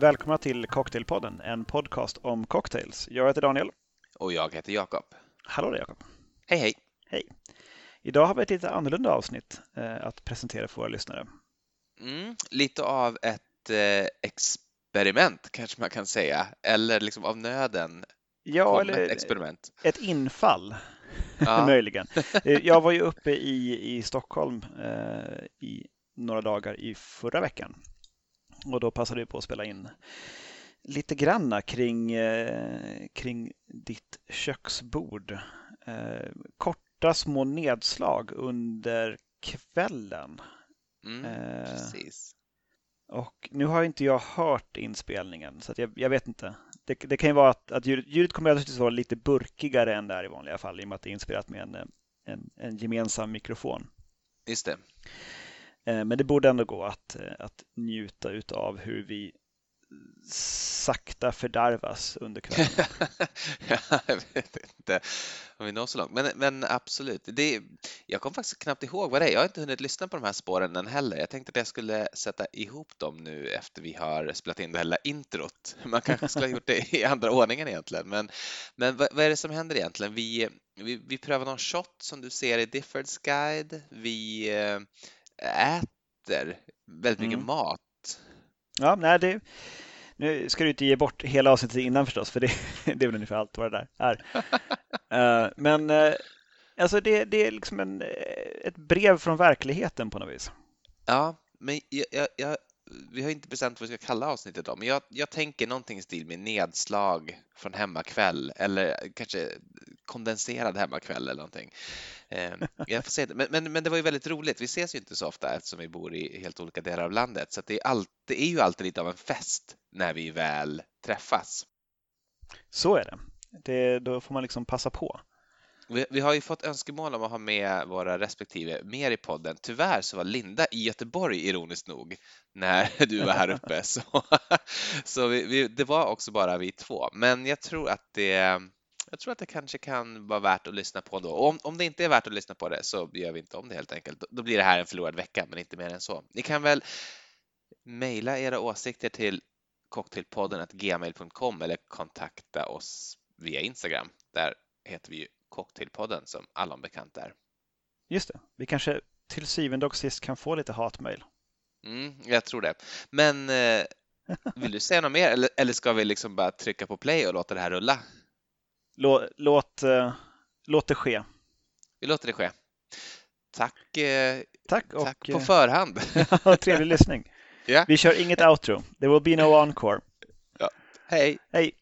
Välkomna till Cocktailpodden, en podcast om cocktails. Jag heter Daniel. Och jag heter Jakob. Hallå där Jakob. Hej hej. Hej. Idag har vi ett lite annorlunda avsnitt eh, att presentera för våra lyssnare. Mm, lite av ett eh, experiment kanske man kan säga, eller liksom av nöden Ja, eller ett experiment. ett infall ja. möjligen. Eh, jag var ju uppe i, i Stockholm eh, i några dagar i förra veckan och då passade vi på att spela in lite granna kring, eh, kring ditt köksbord. Eh, korta små nedslag under kvällen. Mm, eh, precis. Och nu har inte jag hört inspelningen så jag, jag, vet inte. Det, det, kan ju vara att, att ljudet, ljudet kommer att vara lite burkigare än det är i vanliga fall i och med att det är inspelat med en, en, en gemensam mikrofon. Just det. Eh, men det borde ändå gå att, eh, att njuta av hur vi sakta fördärvas under kvällen. jag vet inte om vi når så långt, men, men absolut. Det, jag kommer faktiskt knappt ihåg vad det är. Jag har inte hunnit lyssna på de här spåren än heller. Jag tänkte att jag skulle sätta ihop dem nu efter vi har spelat in det hela introt. Man kanske skulle ha gjort det i andra ordningen egentligen, men, men vad, vad är det som händer egentligen? Vi, vi, vi prövar någon shot som du ser i Diffords guide. Vi eh, äter väldigt mycket mm. mat. Ja, nej, det, nu ska du inte ge bort hela avsnittet innan förstås, för det, det är väl ungefär allt vad det där är. uh, men uh, alltså det, det, är liksom en, ett brev från verkligheten på något vis. Ja, men jag, jag, jag, vi har inte bestämt vad vi ska kalla avsnittet då, men jag, jag tänker någonting i stil med nedslag från hemmakväll eller kanske kondenserad hemmakväll eller någonting. Ehm, jag får se Men, men, men, det var ju väldigt roligt. Vi ses ju inte så ofta eftersom vi bor i helt olika delar av landet, så det är, allt, det är ju alltid lite av en fest när vi väl träffas. Så är det. det då får man liksom passa på. Vi, vi, har ju fått önskemål om att ha med våra respektive mer i podden. Tyvärr så var Linda i Göteborg ironiskt nog när du var här uppe. Så, så vi, vi, det var också bara vi två. Men jag tror att det jag tror att det kanske kan vara värt att lyssna på då. Om, om det inte är värt att lyssna på det så gör vi inte om det helt enkelt. Då blir det här en förlorad vecka, men inte mer än så. Ni kan väl mejla era åsikter till cocktailpodden gmail.com eller kontakta oss via Instagram. Där heter vi ju Cocktailpodden som allom bekant är. Just det. Vi kanske till syvende och sist kan få lite hatmejl. Mm, jag tror det. Men eh, vill du säga något mer eller, eller ska vi liksom bara trycka på play och låta det här rulla? Låt, låt, uh, låt det ske. Vi låter det ske. Tack, eh, tack, och, tack på eh, förhand. trevlig lyssning. Yeah. Vi kör inget outro. There will be no encore. Ja. Hej. Hej.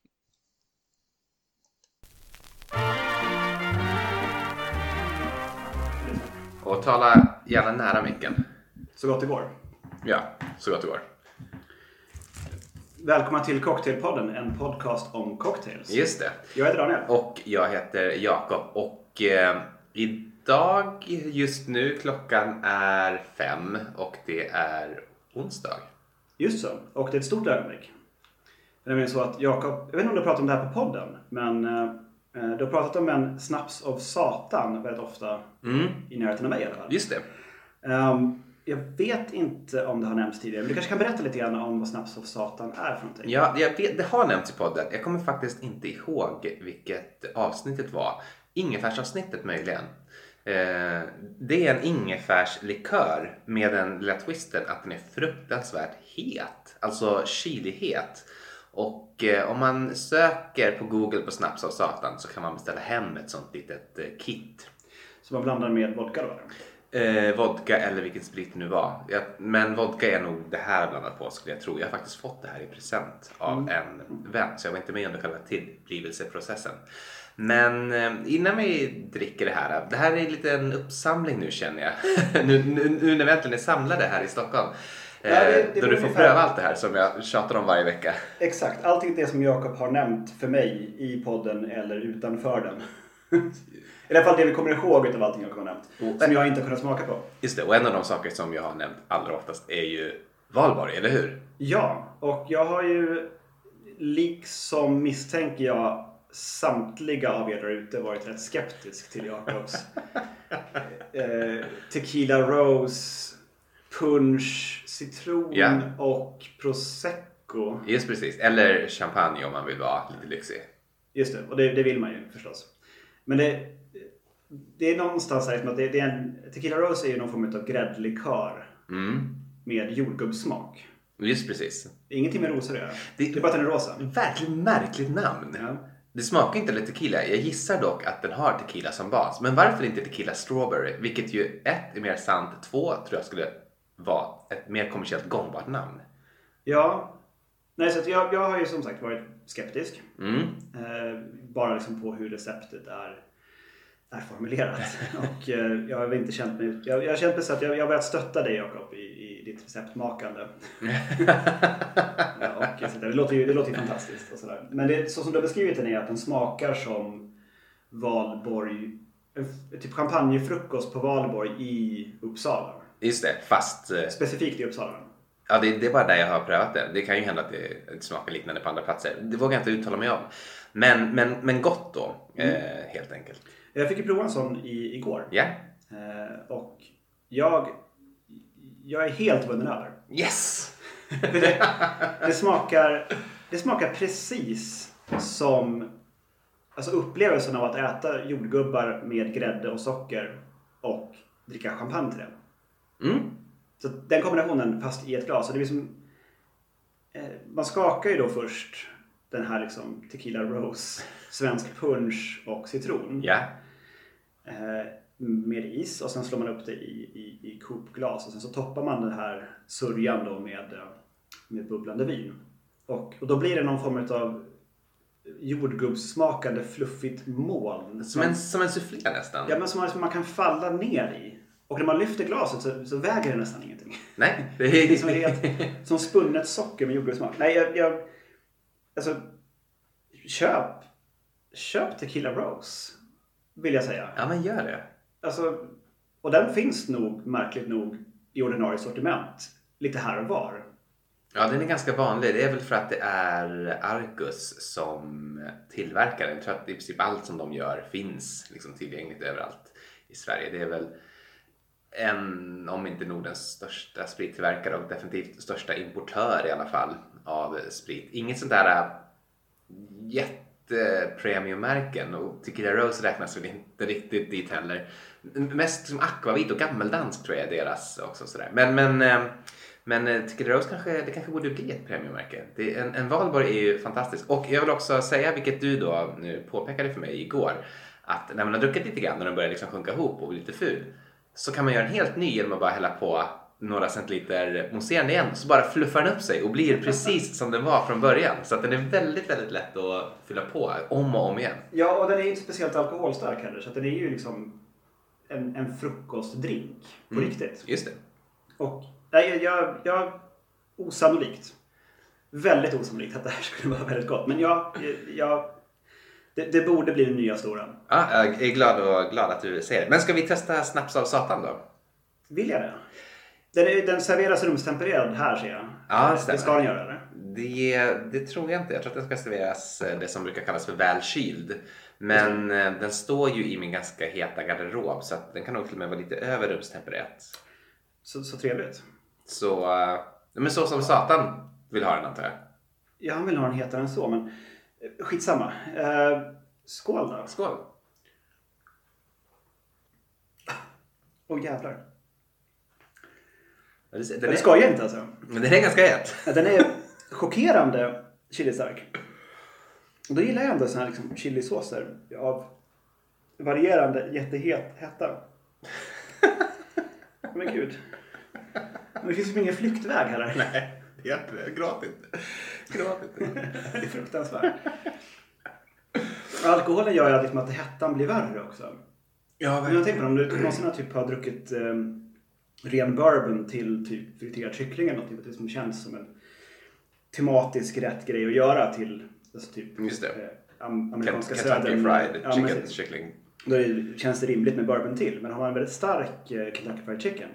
Och tala gärna nära micken. Så gott det går. Ja, så gott det går. Välkomna till Cocktailpodden, en podcast om cocktails. Just det. Jag heter Daniel. Och jag heter Jakob. Och eh, idag, just nu, klockan är fem och det är onsdag. Just så. Och det är ett stort ögonblick. Det är nämligen så att Jakob, jag vet inte om du pratat om det här på podden, men eh, du har pratat om en snaps av Satan väldigt ofta mm. i närheten av mig i alla fall. Just det. Um, jag vet inte om det har nämnts tidigare, men du kanske kan berätta lite grann om vad Snaps of Satan är för någonting? Ja, vet, det har nämnts i podden. Jag kommer faktiskt inte ihåg vilket avsnittet var. Ingefärsavsnittet möjligen. Eh, det är en ingefärslikör med den lilla twisten att den är fruktansvärt het. Alltså chilihet. Och eh, om man söker på Google på Snaps av Satan så kan man beställa hem ett sånt litet eh, kit. Så man blandar med vodka då? Eh, vodka eller vilken sprit det nu var. Jag, men vodka är nog det här blandat på skulle jag tro. Jag har faktiskt fått det här i present av mm. en vän så jag var inte med under själva tillblivelseprocessen. Men eh, innan vi dricker det här. Det här är lite en uppsamling nu känner jag. nu, nu, nu när vi äntligen är samlade här i Stockholm. Ja, det, det då du får ungefär... pröva allt det här som jag tjatar om varje vecka. Exakt, allting det som Jakob har nämnt för mig i podden eller utanför den. I alla fall det vi kommer ihåg av allting jag har nämnt. Och, som jag inte har kunnat smaka på. Just det, och en av de saker som jag har nämnt allra oftast är ju valborg, eller hur? Ja, och jag har ju liksom misstänker jag samtliga av er där ute varit rätt skeptisk till Jakobs eh, Tequila Rose, punch, citron yeah. och prosecco. Just precis, eller champagne om man vill vara lite lyxig. Just det, och det, det vill man ju förstås. Men det, det är någonstans här liksom att det, det är en, Tequila Rose är ju någon form av gräddlikör Mm. med jordgubbssmak. Just precis. Ingenting med rosor att göra. Det- Det, är bara att den är rosa. Verkligen märkligt namn. Ja. Det smakar inte lite tequila. Jag gissar dock att den har tequila som bas. Men varför inte tequila strawberry? Vilket ju ett är mer sant, två tror jag skulle vara ett mer kommersiellt gångbart namn. Ja. Nej, så jag, jag har ju som sagt varit skeptisk. Mm. Eh, bara liksom på hur receptet är, är formulerat. Och eh, jag har inte känt mig... Jag, jag har känt mig så att jag, jag har börjat stötta dig Jakob i, i ditt receptmakande. ja, och, så det, låter ju, det låter ju fantastiskt. Och sådär. Men det, så som du har beskrivit den är att den smakar som valborg... Typ champagnefrukost på valborg i Uppsala. Just det, fast eh, Specifikt i Uppsala. ja, det, det är bara där jag har prövat det. Det kan ju hända att det, smakar liknande på andra platser. Det vågar jag inte uttala mig om. Men, men, men gott då, eh, helt enkelt. Jag fick ju prova en sån i, igår. Ja, Eh, och jag, jag är helt vunnen över. yes! Det, det, smakar, det smakar precis som alltså upplevelsen av att äta jordgubbar med grädde och socker och dricka champagne till det. Mm. Så den kombinationen fast i ett glas. Och det blir som, eh, man skakar ju då först den här liksom tequila rose, svensk punch och citron Ja, eh, med is och sen slår man upp det i, i, i coopglas och sen så toppar man den här sörjan då med, eh, med bubblande vin. Och, och då blir det någon form av jordgubbssmakande fluffigt moln. som en, som en soufflé nästan. Ja, men som man, som man kan falla ner i. Och när man lyfter glaset så, så väger det nästan ingenting. Nej, det är liksom helt, som spunnet socker med jordgubbssmak. Nej, jag, jag... Alltså... Köp... Köp Tequila Rose. Vill jag säga. Ja, men gör det. Alltså, och den finns nog, märkligt nog, i ordinarie sortiment. Lite här och var. Ja, den är ganska vanlig. Det är väl för att det är Arcus som tillverkar den. Jag tror att i princip allt som de gör finns liksom tillgängligt överallt i Sverige. Det är väl en, om inte Nordens största sprittillverkare och definitivt största importör i alla fall av sprit. Inget sånt där äh, jättepremiummärken och Tequila Rose räknas väl inte riktigt dit heller. Mest som akvavit och gammeldansk tror jag är deras också sådär. Men, men, äh, men äh, Tequila Rose kanske, det kanske borde bli ett premiummärke. Det, en, en Valborg är ju fantastisk. Och jag vill också säga, vilket du då nu påpekade för mig igår, att när man har druckit lite grann och den börjar liksom sjunka ihop och bli lite ful så kan man göra en helt ny genom att bara hälla på några centiliter mousserande igen så bara fluffar den upp sig och blir precis som den var från början. Så att den är väldigt, väldigt lätt att fylla på om och om igen. Ja, och den är ju inte speciellt alkoholstark heller. Så att den är ju liksom en, en frukostdrink på Mm. riktigt. Just det. Och nej, jag, jag... Osannolikt. Väldigt osannolikt att det här skulle vara väldigt gott. Men jag... jag det, det borde bli den nya stora. Ja, jag är glad, och, glad att du säger det. Men ska vi testa snaps av satan då? Vill jag det? Den, är, den serveras rumstempererad här ser jag. Ja, det det ska den göra eller? Det, det tror jag inte. Jag tror att den ska serveras eh, det som brukar kallas för välkyld. Men eh, den står ju i min ganska heta garderob så att den kan nog till och med vara lite över rumstempererat. Så, så trevligt. Så, eh, men så som satan vill ha den antar jag. Ja, han vill ha den hetare än så, men skitsamma. Eh, skål då. Skål! Åh jävlar. Den är, Den skojar inte alltså. men den är ganska het. Den är chockerande chilistark. Och då gillar jag ändå såna här liksom chilisåser av varierande jättehet hetta. Men gud. Men det finns ju ingen flyktväg heller. Nej, det är inte Gråt inte. Det är fruktansvärt. Alkoholen gör ju liksom att hettan blir värre också. Ja, Men jag tänker på om du någonsin har typ har druckit eh, ren bourbon till typ friterad kyckling eller något, typ, att det som känns som en tematisk rätt grej att göra till alltså typ Just det. eh, am- amerikanska Kentucky södern. fried Ja, chicken, precis. kyckling. Då är det- känns det rimligt med bourbon till. Men har man en väldigt stark eh, Kentucky fried chicken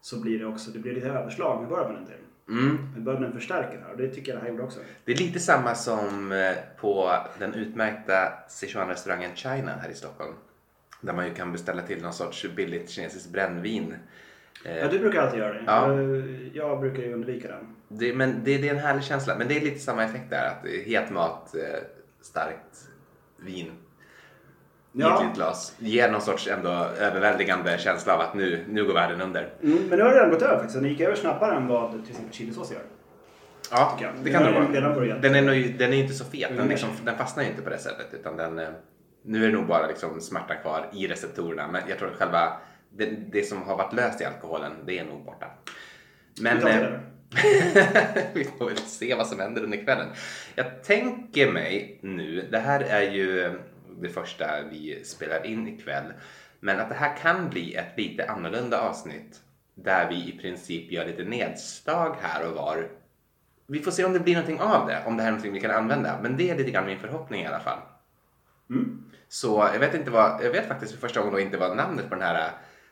så blir det också det blir lite överslag med bourbonen till. Mm. Men bourbonen förstärker här och det tycker jag det här gjorde också. Det är lite samma som eh, på den utmärkta Sichuan-restaurangen China här i Stockholm. Där man ju kan beställa till någon sorts billigt kinesiskt brännvin Eh, Ja, du brukar alltid göra det. Ja. Jag, jag brukar ju undvika den. Det, men det, det är en härlig känsla. Men det är lite samma effekt där. Att het mat, eh, starkt vin i Ja. litet glas. Ger någon sorts ändå överväldigande känsla av att nu, nu går världen under. Mm, men nu har det redan gått över faktiskt. Den gick över snabbare än vad till exempel chilisås gör. Ja, det kan det vara. redan börjat. Den är, nog, den är ju inte så fet. Den, Mm. liksom, den fastnar ju inte på det sättet. Utan den, eh, nu är det nog bara liksom smärta kvar i receptorerna. Men jag tror att själva det, det som har varit löst i alkoholen, det är nog borta. Men, Vi eh, vi får väl se vad som händer under kvällen. Jag tänker mig nu, det här är ju det första vi spelar in ikväll, men att det här kan bli ett lite annorlunda avsnitt där vi i princip gör lite nedslag här och var. Vi får se om det blir någonting av det, om det här är någonting vi kan använda, men det är lite grann min förhoppning i alla fall. Mm. Så jag vet inte vad, jag vet faktiskt för första gången inte vad namnet på den här,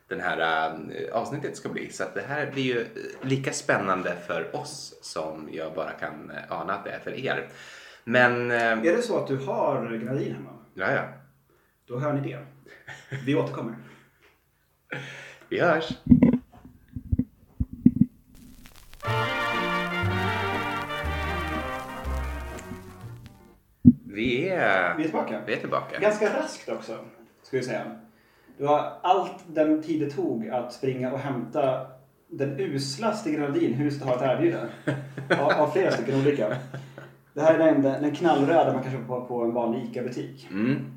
den här äh, avsnittet ska bli. Så att det här blir ju äh, lika spännande för oss som jag bara kan äh, ana att det är för er. Men, Är det så att du har grenadin hemma? Ja ja, Då hör ni det. Vi återkommer. vi hörs. Vi är, Vi är tillbaka. vi är tillbaka. Ganska raskt också, ska vi säga. Du har allt den tid det tog att springa och hämta den uslaste grenadin huset har att erbjuda. Av, av flera stycken olika. Det här är den, den knallröda man kan köpa på, en vanlig ICA-butik. Mm.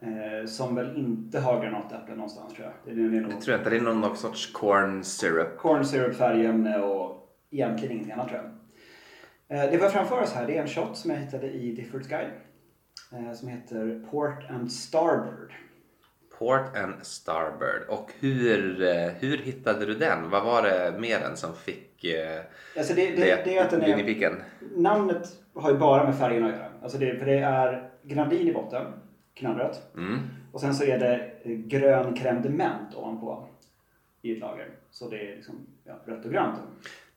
Eh, som väl inte har granatäpple någonstans tror jag. Det är, nog Jag tror inte det är någon sorts corn syrup. corn syrup, färgämne och egentligen ingenting annat tror jag. Eh, det vi har framför oss här det är en shot som jag hittade i Diffords Guide. Eh, som heter Port and Starboard. Port and Starbird. Och hur, eh, hur hittade du den? Vad var det med den som fick Alltså det, det, det, är att den är, namnet har ju bara med färgen att göra. Alltså det, för det är grenadin i botten, knallrött. Mm. Och sen så är det eh, grön crème de menthe ovanpå i ett lager. Så det är liksom ja, rött och grönt.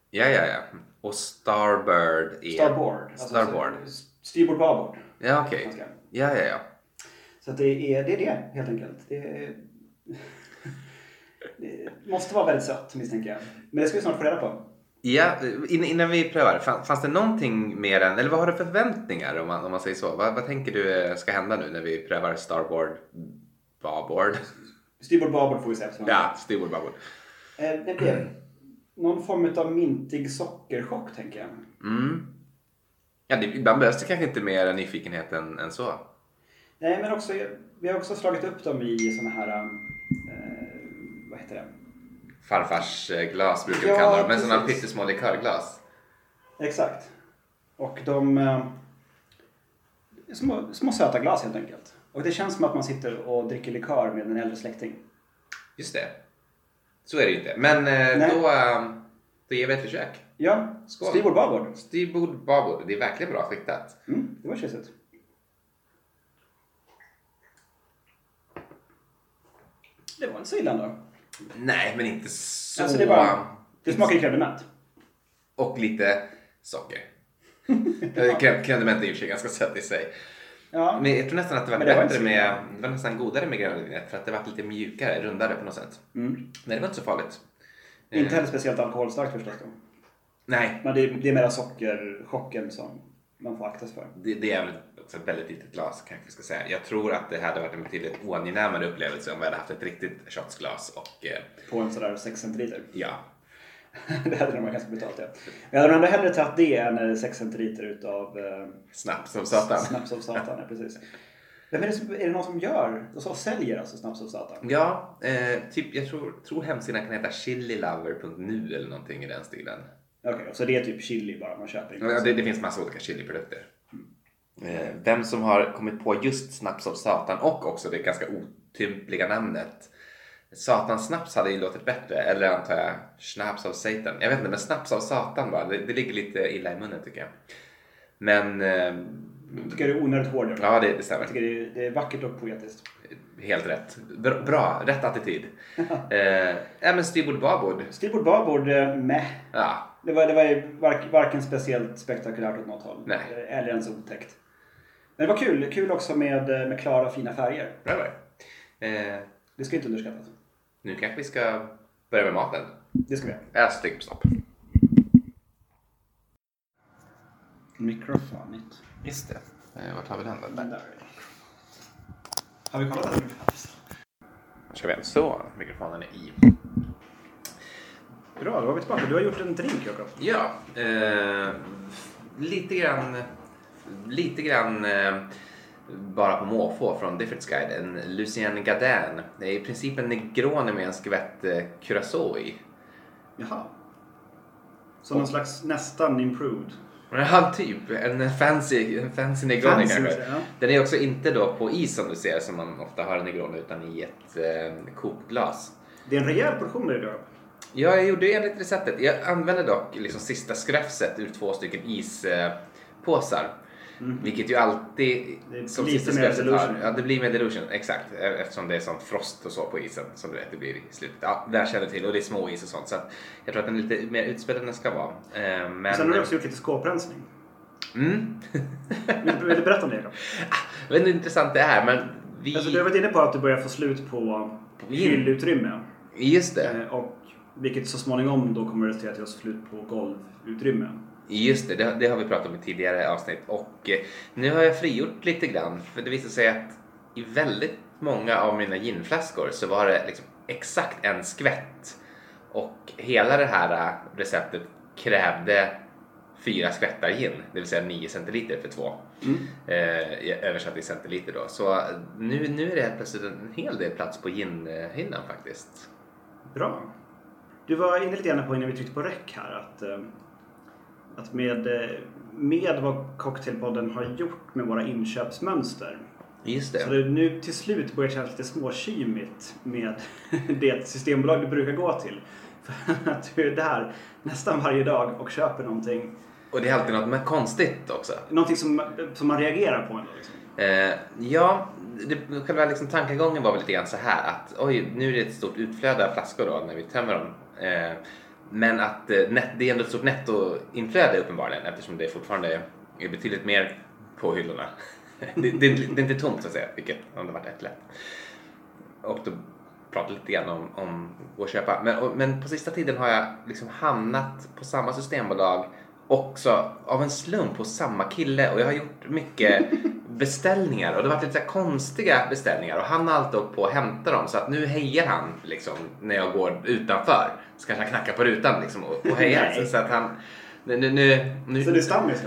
Ja, ja, ja. Och Starbird är... Starboard. Alltså, Starboard. Styrbord, babord. Ja, okej. Ganska. Ja, ja, ja. Så det, är, det är det helt enkelt. Det, är, det måste vara väldigt sött misstänker jag. Men det ska vi snart få reda på. Ja, in- innan vi prövar, fan- fanns det någonting mer än, eller vad har du för förväntningar om man, om man säger så? Vad, vad tänker du eh, ska hända nu när vi prövar Starboard, Babord? Styrbord, babord får vi eftersom- Ja, Starboard, Babord. Eh, det någon form av mintig sockerchock tänker jag. Mm. Ja, det, ibland behövs det kanske inte mer nyfikenhet än, än så. Nej, men också, vi har också slagit upp dem i såna här, eh, vad heter det? Farfars eh, glas brukar vi Ja, kalla dem, men sådana pyttesmå likörglas. Exakt. Och de eh, små, små söta glas helt enkelt. Och det känns som att man sitter och dricker likör med en äldre släkting. Just det. Så är det ju inte. Men eh, då, eh, då ger vi ett försök. Ja, Skål. styrbord babord. Styrbord, babord. Det är verkligen bra skiktat. Mm, det var tjusigt. Det var inte så illa ändå. Nej, men inte så... Alltså det, bara, det smakar ju menthe. Och lite socker. Eh, menthe är och för ganska sött i sig. Ja, Men jag tror nästan att det var det var bättre så med... Det var nästan godare med grönvinet för att det var lite mjukare, rundare på något sätt. mm. Nej, det var inte så farligt. Inte Eh, heller speciellt alkoholstarkt förstås då. Nej, Men det, är- det är mera sockerchocken som man får akta sig för. det, det är väl också ett väldigt litet glas kanske vi ska säga. Jag tror att det hade varit en betydligt oangenämare upplevelse om vi hade haft ett riktigt shotsglas och eh, På en sådär 6 centiliter. ja, det hade nog varit ganska brutalt ja. Men jag hade nog hellre tagit det än 6 centiliter utav eh, snaps som satan. snaps av satan. Ja, precis. Vem är, det som, är det någon som gör och så säljer alltså snaps av satan? Ja, eh, typ, jag tror, tror hemsidan kan heta chililover.nu eller någonting i den stilen. Okej, så det är typ chili bara man köper? Ja, det, det finns massa olika chiliprodukter. Eh, vem som har kommit på just snaps av satan och också det ganska otympliga namnet Satans snaps hade ju låtit bättre, eller antar jag snaps av Satan. Jag vet inte, men snaps av satan bara, det, det ligger lite illa i munnen tycker jag. Men, eh, Jag tycker det är onödigt hård. ja det, det stämmer. Jag tycker det är, det är vackert och poetiskt. Helt rätt. Bra, bra rätt attityd. eh, men styrbord babord. Styrbord babord, eh, meh. Ja, Det var, det var ju varken speciellt spektakulärt åt något håll. Nej. Eller ens otäckt. Men det var kul. Kul också med, eh, med klara fina färger. bra det. eh, Det ska inte underskattas. Nu kanske vi ska börja med maten. Det ska vi göra. Trycker på stopp. Mikrofonigt. Just det. Eh, Vart har vi den då? Där. Har vi kollat det Ska vi så? Mikrofonen är i. Bra, då var vi tillbaka. Du har gjort en drink, Jakob. Ja, eh, lite grann, lite grann eh, bara på måfå från Difference Guide. En Lucien Gadin. Det är i princip en Negroni med en skvätt eh, curacao i. Jaha. Så någon slags nästan improved. Ja, typ. En fancy, en fancy Negroni Fancy, kanske. ja. Den är också inte då på is som du ser som man ofta har en Negroni utan i ett eh, kokglas. Det är en rejäl portion det Jakob. Ja, jag gjorde enligt receptet. Jag använde dock liksom sista skrafset ur två stycken ispåsar. Vilket ju alltid Mm. Det som lite sista mer dilution. har. Ja, det blir mer dilution. Exakt. Eftersom det är sån frost och så på isen som du vet det blir i slutet. Ja, det här känner jag till. Och det är små is och sånt. Så jag tror att den är lite mer utspelad än den ska vara. Eh, Men... Sen har du också gjort lite skåprensning. Mm. Vill, vill du berätta om det Jakob? Jag vet inte hur intressant det är men vi... Alltså, du har varit inne på att du börjar få slut på hyllutrymme. Just det. Eh, Och vilket så småningom då kommer att resultera till slut på golvutrymme. Just det, det, det har vi pratat om i tidigare avsnitt och eh, nu har jag frigjort lite grann för det visar sig att i väldigt många av mina ginflaskor så var det liksom exakt en skvätt och hela det här eh, receptet krävde fyra skvättar gin, det vill säga 9 centiliter för två. Eh, jag i centiliter då. Så eh, nu, nu är det helt plötsligt en hel del plats på ginhyllan faktiskt. Bra. Du var inne lite grann på innan vi tryckte på räck här att, eh, att med, eh, med vad Cocktailpodden har gjort med våra inköpsmönster Just det. så det nu till slut börjar kännas lite småkymigt med det systembolag du brukar gå till. För att du är där nästan varje dag och köper någonting, Och det är alltid något med konstigt också. någonting som, som man reagerar på ändå. Liksom. Eh, ja, det, själva liksom tankegången var väl lite grann så här att oj, nu är det ett stort utflöde av flaskor då när vi tömmer dem. Eh, men att eh, det är ändå ett stort nettoinflöde uppenbarligen eftersom det fortfarande är betydligt mer på hyllorna. det, det, det är inte tomt så att säga, vilket hade varit ett lätt. Och då pratade lite grann om, om att köpa. Men, och, men på sista tiden har jag liksom hamnat på samma systembolag också av en slump hos samma kille och jag har gjort mycket beställningar och det har varit lite så konstiga beställningar och han har alltid åkt på att hämta dem så att nu hejar han liksom när jag går utanför. Så kanske han knackar på rutan liksom och, och hejar. Så, så att han nu, nu, nu, nu, Så det är stammis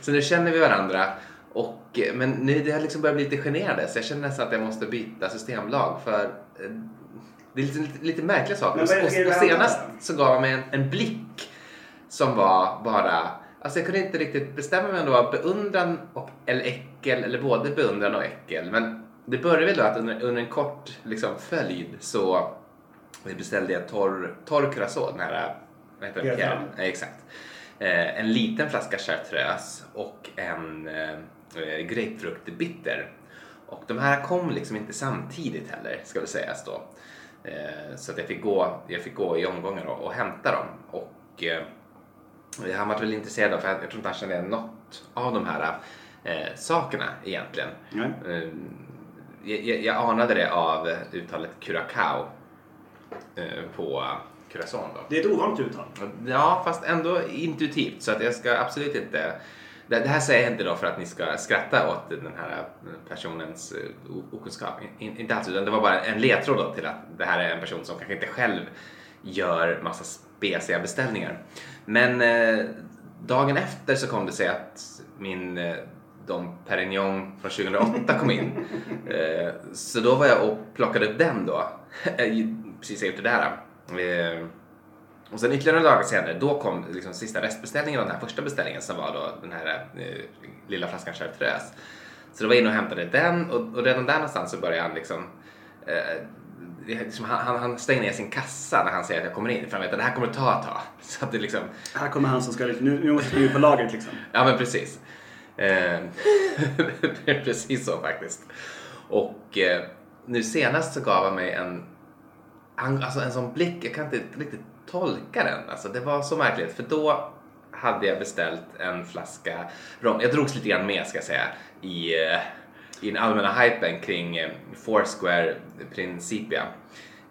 så nu känner vi varandra. Och, men nu det har liksom börjat bli lite generande så jag känner nästan att jag måste byta systembolag för eh, det är lite, lite, lite märkliga saker. Och, och, och senast så gav han mig en, en blick som var bara Alltså jag kunde inte riktigt bestämma mig om det var beundran och, eller äckel eller både beundran och äckel. Men det började väl då att under, under en kort liksom, följd så beställde jag torr, torr curacao, den här, vad heter den? Ja, exakt. Eh, en liten flaska chartreuse och en eh, grapefruktbitter. Och de här kom liksom inte samtidigt heller, ska väl sägas då. Eh, så att jag fick gå, jag fick gå i omgångar och, och hämta dem. Och eh, han var väl intresserad av, för jag tror inte han kände igen något av de här eh, sakerna egentligen. Eh, jag, jag, jag anade det av uttalet curacao eh, på curacao då. Det är ett ovanligt uttal. Ja, fast ändå intuitivt så att jag ska absolut inte det det här säger jag inte då för att ni ska skratta åt den här personens eh, okunskap. In- Inte alls, utan det var bara en ledtråd till att det här är en person som kanske inte själv gör massa spesiga beställningar. Men eh, dagen efter så kom det sig att min eh, Dom Perignon från 2008 kom in. Eh, så då var jag och plockade upp den då. Precis jag gjort det där. Eh, och sen ytterligare några dagar senare, då kom liksom sista restbeställningen av den här första beställningen som var då den här eh, lilla flaskan chartreuse. Så då var jag inne och hämtade den och, och redan där någonstans så började han liksom eh, liksom, han, han, stänger ner sin kassa när han säger att jag kommer in för han vet att det här kommer att ta ett tag. Så att det liksom, Här kommer han som ska, nu, nu måste vi på lagret liksom. Ja men precis. Eh, precis så faktiskt. Och eh, nu senast så gav han mig en, han, alltså en sån blick, jag kan inte riktigt tolka den. Alltså det var så märkligt för då hade jag beställt en flaska rom. Jag drogs lite grann med ska jag säga i, eh, i den allmänna hypen kring eh, Foursquare Principia.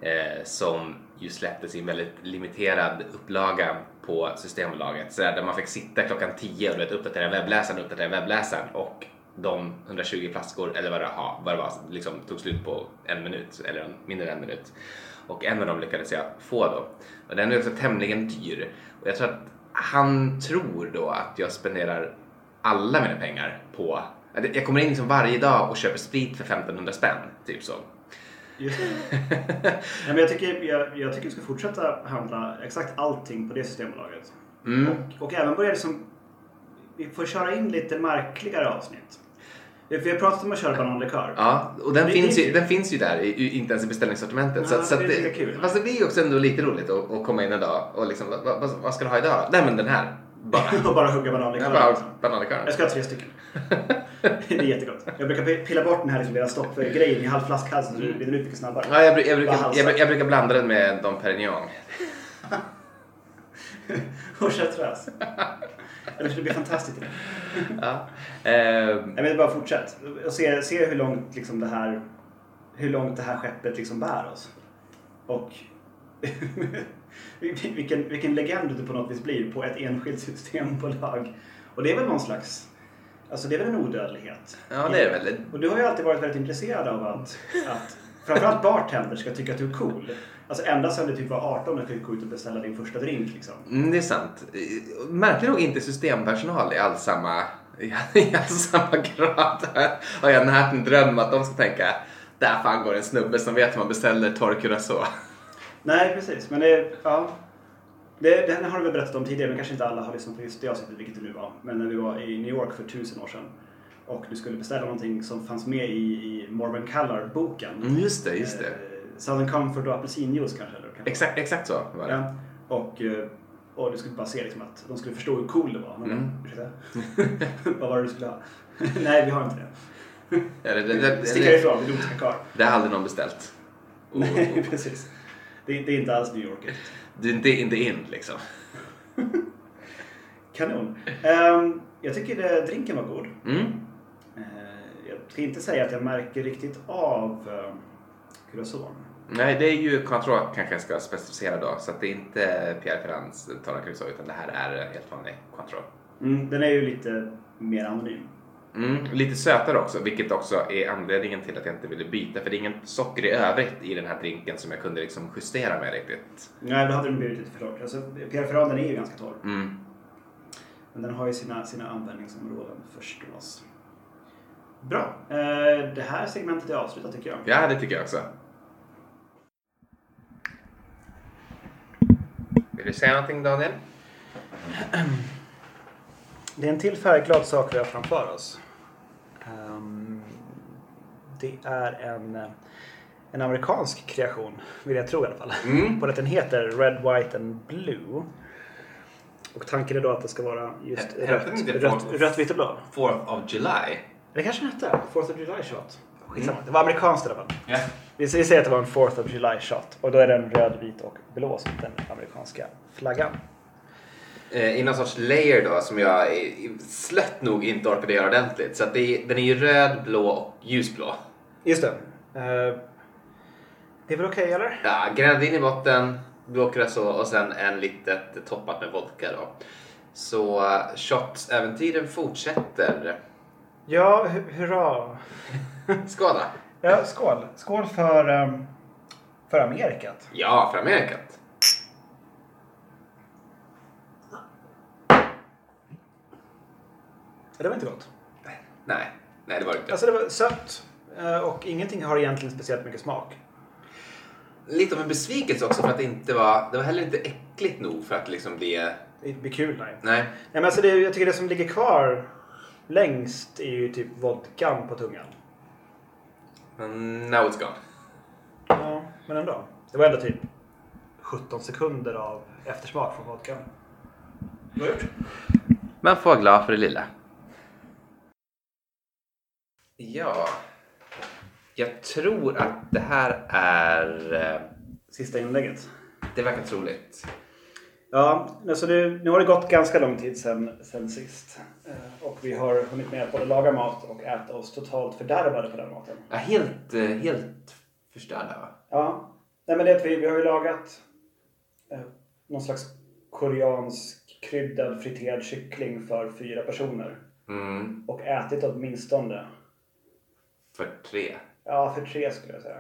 Eh, som ju släpptes i en väldigt limiterad upplaga på Systembolaget. Så där man fick sitta klockan 10 och vet, uppdatera webbläsaren, uppdatera webbläsaren och de 120 flaskor eller vad det, ha, vad det var liksom, tog slut på en minut eller mindre än en minut. Och en av dem lyckades jag få då. Och den är också tämligen dyr. Och jag tror att han tror då att jag spenderar alla mina pengar på... Jag kommer in liksom varje dag och köper sprit för 1500 spänn, typ så. Just ja, men jag, tycker, jag, jag tycker vi ska fortsätta handla exakt allting på det systembolaget. Mm. Och, och även börja liksom... Vi får köra in lite märkligare avsnitt. Vi har pratat om att köra bananlikör. Ja, och den, det, finns, det, ju, den finns ju där, inte ens i beställningssortimentet. Ja, så, så det, det, kul. Fast det blir ju också ändå lite roligt att, att komma in en dag och liksom, vad, vad, vad ska du ha idag? Nej men den här. Bara, och bara hugga bananlikör. Ja, bananlikör. Jag ska ha tre stycken. det är jättegott. Jag brukar pilla bort den här liksom lilla stoppgrejen i halv flaskhalsen så det rinner ut mycket snabbare. Ja, jag, jag, brukar, jag, jag, brukar blanda den med Dom Perignon. och chartreuse. Eller det blir fantastiskt. ja. Eh, jag vill bara fortsätt. Och se, se hur långt liksom det här hur långt det här skeppet liksom bär oss. Och vilken, vilken legend du på något vis blir på ett enskilt systembolag. Och det är väl någon slags Alltså det är väl en odödlighet? Ja, det är väl. Och du har ju alltid varit väldigt intresserad av att, att framförallt bartender ska tycka att du är cool. Alltså ända sedan du typ var 18 när du fick gå ut och beställa din första drink liksom. Mm, det är sant. Märkligt nog inte systempersonal i all samma, i all samma grad. Har jag närt en dröm att de ska tänka där fan går en snubbe som vet hur man beställer torr curacao. Nej, precis. Men det, ja. Det, det har du väl berättat om tidigare, men kanske inte alla har lyssnat på just det avsnittet, vilket det nu var. Men när vi var i New York för tusen år sedan och du skulle beställa någonting som fanns med i, i Morven Callar-boken. Mm, just det, just det. Eh, Southern Comfort och apelsinjuice kanske? Eller. Exakt, exakt så var det. Ja. Och, eh, och du skulle bara se liksom att de skulle förstå hur cool det var. Mm. Vad var det du skulle ha? Nej, vi har inte det. Ja, det, det, det Sticker ifrån, ska karl. Det har aldrig någon beställt. Oh, Nej, precis. Det, det, är inte alls New York. Du är inte, inte in liksom. Kanon. Um, jag tycker det, drinken var god. Mm. Uh, jag ska inte säga att jag märker riktigt av uh, curacao. Nej, det är ju Cointreau kanske jag ska specificera då. Så att det är inte Pierre Ferrands Torra Curacao utan det här är helt vanlig Cointreau. Mm, den är ju lite mer anonym. Mm, lite sötare också, vilket också är anledningen till att jag inte ville byta. För det är ingen socker i övrigt i den här drinken som jag kunde liksom justera med riktigt. Nej, då hade den blivit lite för torr. Alltså, Pierre den är ju ganska torr. Mm. Men den har ju sina, sina användningsområden förstås. Bra. Eh, det här segmentet är avslutat tycker jag. Ja, det tycker jag också. Vill du säga någonting Daniel? Det är en till färgglad sak vi har framför oss. Det är en, en amerikansk kreation, vill jag tro i alla fall. Mm. På att den heter Red, White and Blue. Och tanken är då att det ska vara just H rött, rött, rött, vitt och blå. Fourth of July? Det kanske den hette. Fourth of July shot. Skitsamma. Mm. Det var amerikanskt i alla fall. Yeah. Vi säger att det var en Fourth of July shot. Och då är den röd, vit och blå som den amerikanska flaggan eh, i någon sorts layer då som jag slött nog inte orkade göra ordentligt. Så att är, den är ju röd, blå och ljusblå. Just det. Uh, det är väl okej okay, eller? Ja, gräddin i botten, blå curacao och sen en litet toppat med vodka då. Så uh, shotsäventyren fortsätter. Ja, hurra! skål! Ja, skål! Skål för, um, för Amerikat. Ja, för Amerikat. Det var inte gott. Nej, nej det var det inte. Alltså det var sött eh, och ingenting har egentligen speciellt mycket smak. Lite av en besvikelse också för att det inte var, det var heller inte äckligt nog för att liksom bli... Det blir kul, nej. Nej. nej men alltså det, jag tycker det som ligger kvar längst är ju typ vodkan på tungan. Men now it's gone. Ja, men ändå. Det var ändå typ 17 sekunder av eftersmak från vodkan. Har gjort? Man får vara glad för det lilla. Ja, jag tror att det här är... Eh, Sista inlägget. Det verkar troligt. Ja, alltså det, nu har det gått ganska lång tid sedan, sedan sist. Eh, och vi har hunnit med att både laga mat och äta oss totalt fördärvade på den maten. Ja, helt, eh, helt förstörda va? Ja. Nej, men det, vi, vi har ju lagat eh, någon slags koreansk kryddad friterad kyckling för fyra personer. Mm. Och ätit åtminstone, För tre. Ja för tre skulle jag säga.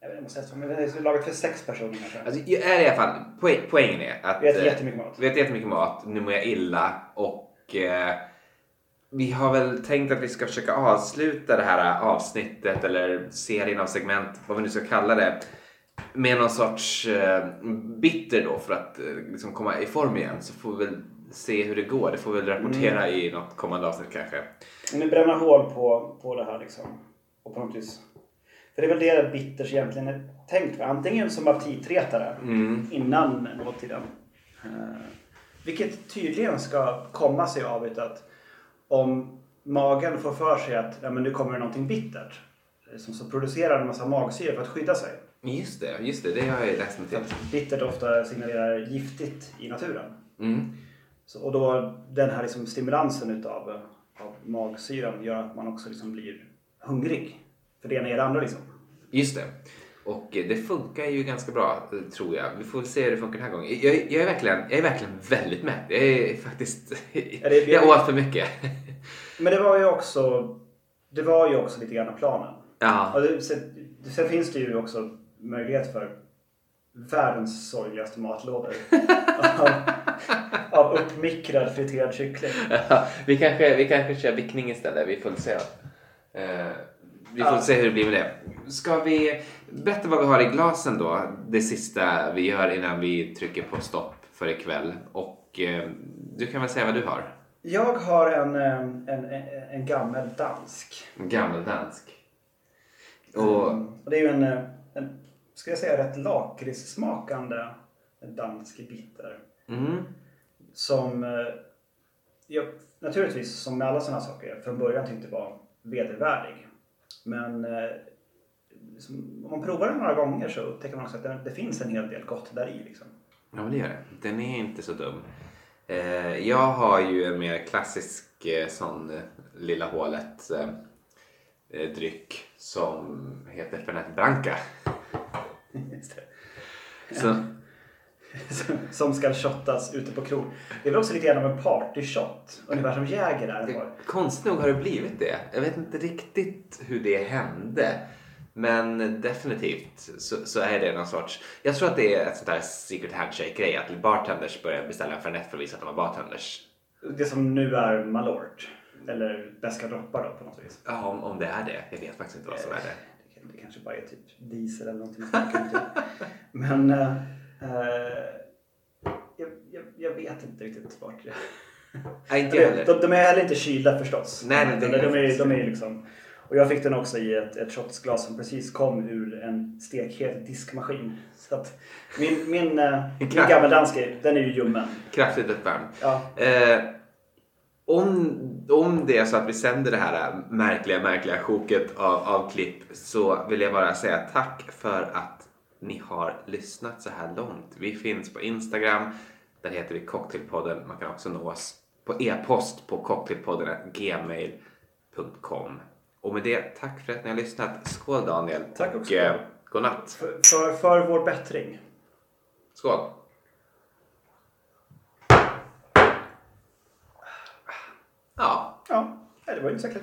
Jag vet, jag säga, men det är lagat för sex personer kanske. Alltså, jag är i alla fall, poäng, poängen är att Vi äter eh, jättemycket mat. vi äter jättemycket mat. Nu mår jag illa och eh, vi har väl tänkt att vi ska försöka avsluta det här avsnittet eller serien av segment, vad vi nu ska kalla det, med någon sorts eh, bitter då för att eh, liksom komma i form igen. Så får vi väl se hur det går. Det får vi väl rapportera Mm. i något kommande avsnitt kanske. Men bränna hål på, på det här liksom. Och på något vis. För det är väl det bitters egentligen är tänkt för. Antingen som aptitretare Mm. innan måltiden. Eh, vilket tydligen ska komma sig av att om magen får för sig att ja, men nu kommer det någonting bittert. eh, Som så producerar en massa magsyra för att skydda sig. Just det, just det. Det har jag ju läst mig till. att bittert ofta signalerar giftigt i naturen. Mm. Så, och då den här liksom stimulansen utav av magsyran gör att man också liksom blir hungrig. För det ena är det andra liksom. Just det. Och eh, det funkar ju ganska bra, tror jag. Vi får se hur det funkar den här gången. Jag, jag, är, verkligen, jag är verkligen väldigt mätt. Jag är faktiskt... det- jag åt för mycket. Men det var ju också Det var ju också lite grann planen. Ja. Och det, sen, sen finns det ju också möjlighet för världens sorgligaste matlådor. av, av uppmikrad friterad kyckling. vi, kanske, vi kanske kör vickning istället. Vi får se. Eh, vi får Ja. se hur det blir med det. Ska vi berätta vad vi har i glasen då? Det sista vi gör innan vi trycker på stopp för ikväll. Och eh, du kan väl säga vad du har? Jag har en, eh, en, en, en gammal dansk. En gammeldansk. Och Mm. Och det är ju en, eh, en ska jag säga, rätt lakritssmakande dansk bitter. mm, Som eh, jag naturligtvis, som med alla sådana saker, från början tyckte var vedervärdig. Men eh, liksom, om man provar den några gånger så upptäcker man också att det, det finns en hel del gott där i. Liksom. Ja, det gör det. Den är inte så dum. Eh, jag har ju en mer klassisk eh, sån eh, lilla hålet eh, eh, dryck som heter Fernet Branca. Just det. Så, som ska shottas ute på krog. Det är väl också lite grann av en partyshot. Ungefär som Jäger är. konstigt nog har det blivit det. Jag vet inte riktigt hur det hände. Men definitivt så, så är det någon sorts... Jag tror att det är ett sånt där secret handshake-grej. Att bartenders börjar beställa en Fernet för att visa att de är bartenders. Det som nu är Malort. Eller Beska droppar då på något vis. Ja, om, om det är det. Jag vet faktiskt inte vad som är det. Det- Det kanske bara är typ diesel eller någonting. Men eh, eh, jag, jag, jag vet inte riktigt vart jag... Nej, inte jag heller. De, de är heller inte kylda förstås. Nej, nej, de, det är de, är, de är liksom... Och jag fick den också i ett, ett shotsglas som precis kom ur en stekhet diskmaskin. Så att min, min, eh, min gammeldanska, den är ju ljummen. Kraftigt uppvärmd. Ja. Eh, om, om det är så att vi sänder det här märkliga, märkliga sjoket av, av klipp så vill jag bara säga tack för att ni har lyssnat så här långt. Vi finns på Instagram, där heter vi Cocktailpodden. Man kan också nå oss på e-post på cocktailpodden.gmail.com. Och med det, tack för att ni har lyssnat. Skål Daniel! Tack och också. eh, godnatt! För, för, för vår bättring. Skål! Ja, Ja, det var ju inte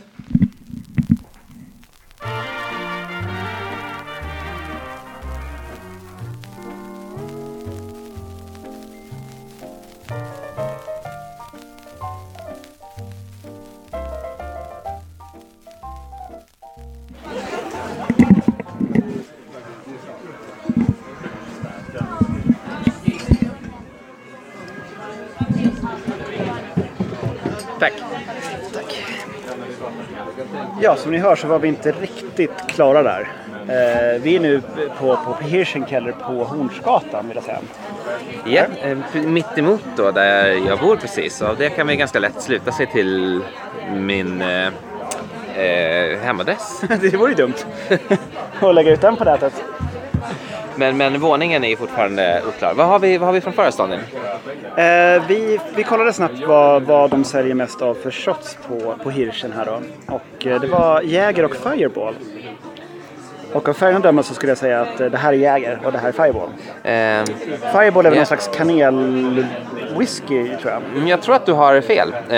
Ja, som ni hör så var vi inte riktigt klara där. Eh, vi är nu på, på Hirschenkeller på Hornsgatan vill jag säga. Ja, eh, mitt emot då där jag bor precis. Och det kan vi ganska lätt sluta sig till min eh, eh, hemadress. det vore ju dumt att lägga ut den på nätet. Men, men våningen är fortfarande oklar. Vad har vi, vad har vi framför oss Daniel? Eh, vi, vi kollade snabbt vad, vad de säljer mest av för shots på, på Hirschen här då. Och eh, det var Jäger och Fireball. Och av färgen döma så skulle jag säga att eh, det här är Jäger och det här är Fireball. Eh, Fireball är väl Ja. någon slags kanelwhisky tror jag. men jag tror att du har fel. Eh,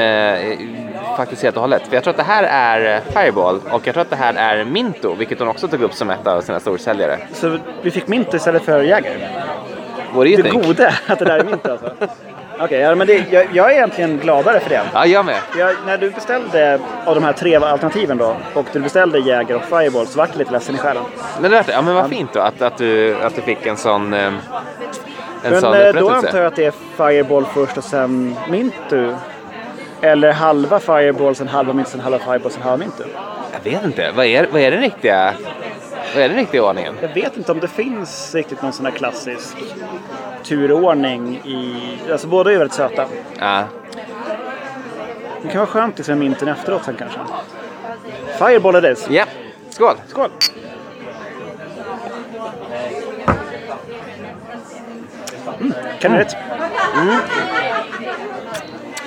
faktiskt helt och hållet. För jag tror att det här är Fireball och jag tror att det här är Minto, vilket hon också tog upp som ett av sina storsäljare. Så vi fick mint istället för Jäger. What do you Det think? gode att det där är mint alltså. Okej, ja, men det, jag, jag är egentligen gladare för det. Ja, jag med. Jag, när du beställde av de här tre alternativen då och du beställde Jäger och Fireball så vart jag lite ledsen i själen. Men, det ja, men vad fint då att, att, du, att du fick en sån, eh, en Men sån eh, då antar jag att det är Fireball först och sen Mintu. Eller halva Fireball, sen halva Mintu, sen halva Fireball, sen halva Mintu. Jag vet inte. Vad är, vad är den riktiga, vad är den riktiga ordningen? Jag vet inte om det finns riktigt någon sån här klassisk turordning i... Alltså båda är väldigt söta. Ja. Det kan vara skönt liksom med Minten efteråt sen kanske. Fireball it is. ja. Skål! Skål! Mm, kanelligt.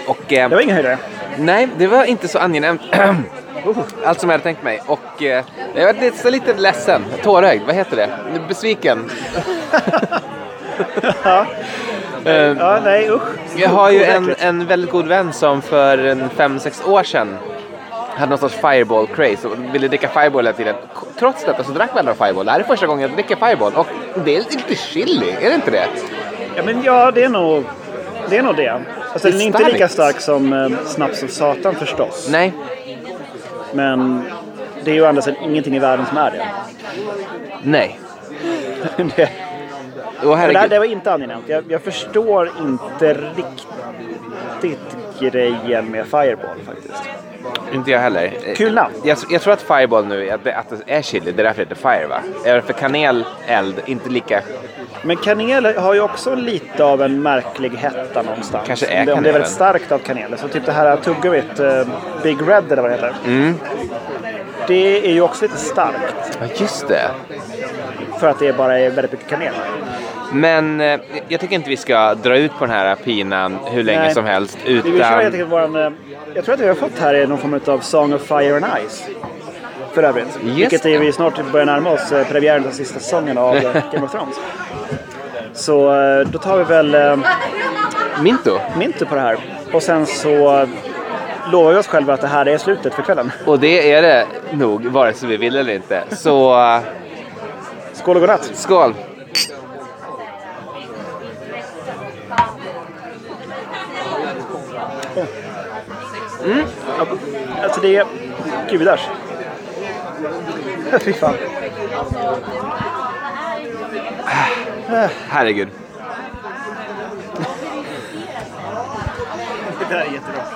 Och, eh, Det var ingen höjdare. nej, det var inte så angenämt. Allt som jag hade tänkt mig. Och eh, jag var lite, ledsen. Tårögd, vad heter det? Besviken. Eh, Ja, nej usch. Jag har ju en, en väldigt god vän som för en fem sex år sedan hade någon sorts fireball craze och ville dricka fireball hela tiden. Trots detta så drack vi aldrig fireball. Det här är första gången jag dricker fireball och det är lite chili, är det inte det? Ja, men ja, det är nog det. Är nog det. Alltså, den är inte lika stark som eh, Snaps och Satan förstås. Nej, Men det är ju å andra sidan ingenting i världen som är det. nej. det Men det, herregud. det var inte angenämt. Jag, jag förstår inte riktigt grejen med Fireball faktiskt. Inte jag heller. Eh, Kul namn. Jag, jag tror att fireball nu att det, att det är chili, det är därför det heter fire va? Är det för kanel, eld, inte lika... Men kanel har ju också lite av en märklig hetta någonstans. Kanske är om det, om det är kanelen. väldigt starkt av kanel. Så typ det här tuggummit, uh, Big Red eller vad det heter. Mm. Det är ju också lite starkt. Ja, just det. För att det bara är väldigt mycket kanel. Men eh, jag tycker inte vi ska dra ut på den här pinan hur länge Nej. som helst. Vi helt Utan... enkelt våran, eh, jag tror att vi har fått här är någon form av Song of Fire and Ice. För övrigt. Vilket är vi snart börjar närma oss eh, premiären av sista säsongen av eh, Game of Thrones. Så eh, då tar vi väl eh, Minto. Mintu på det här. Och sen så lovar vi oss själva att det här är slutet för kvällen. Och det är det nog, vare sig vi vill eller inte. Så Skål och godnatt! skål! Alltså det är gudars. Fy fan. Herregud. Det där är jättebra.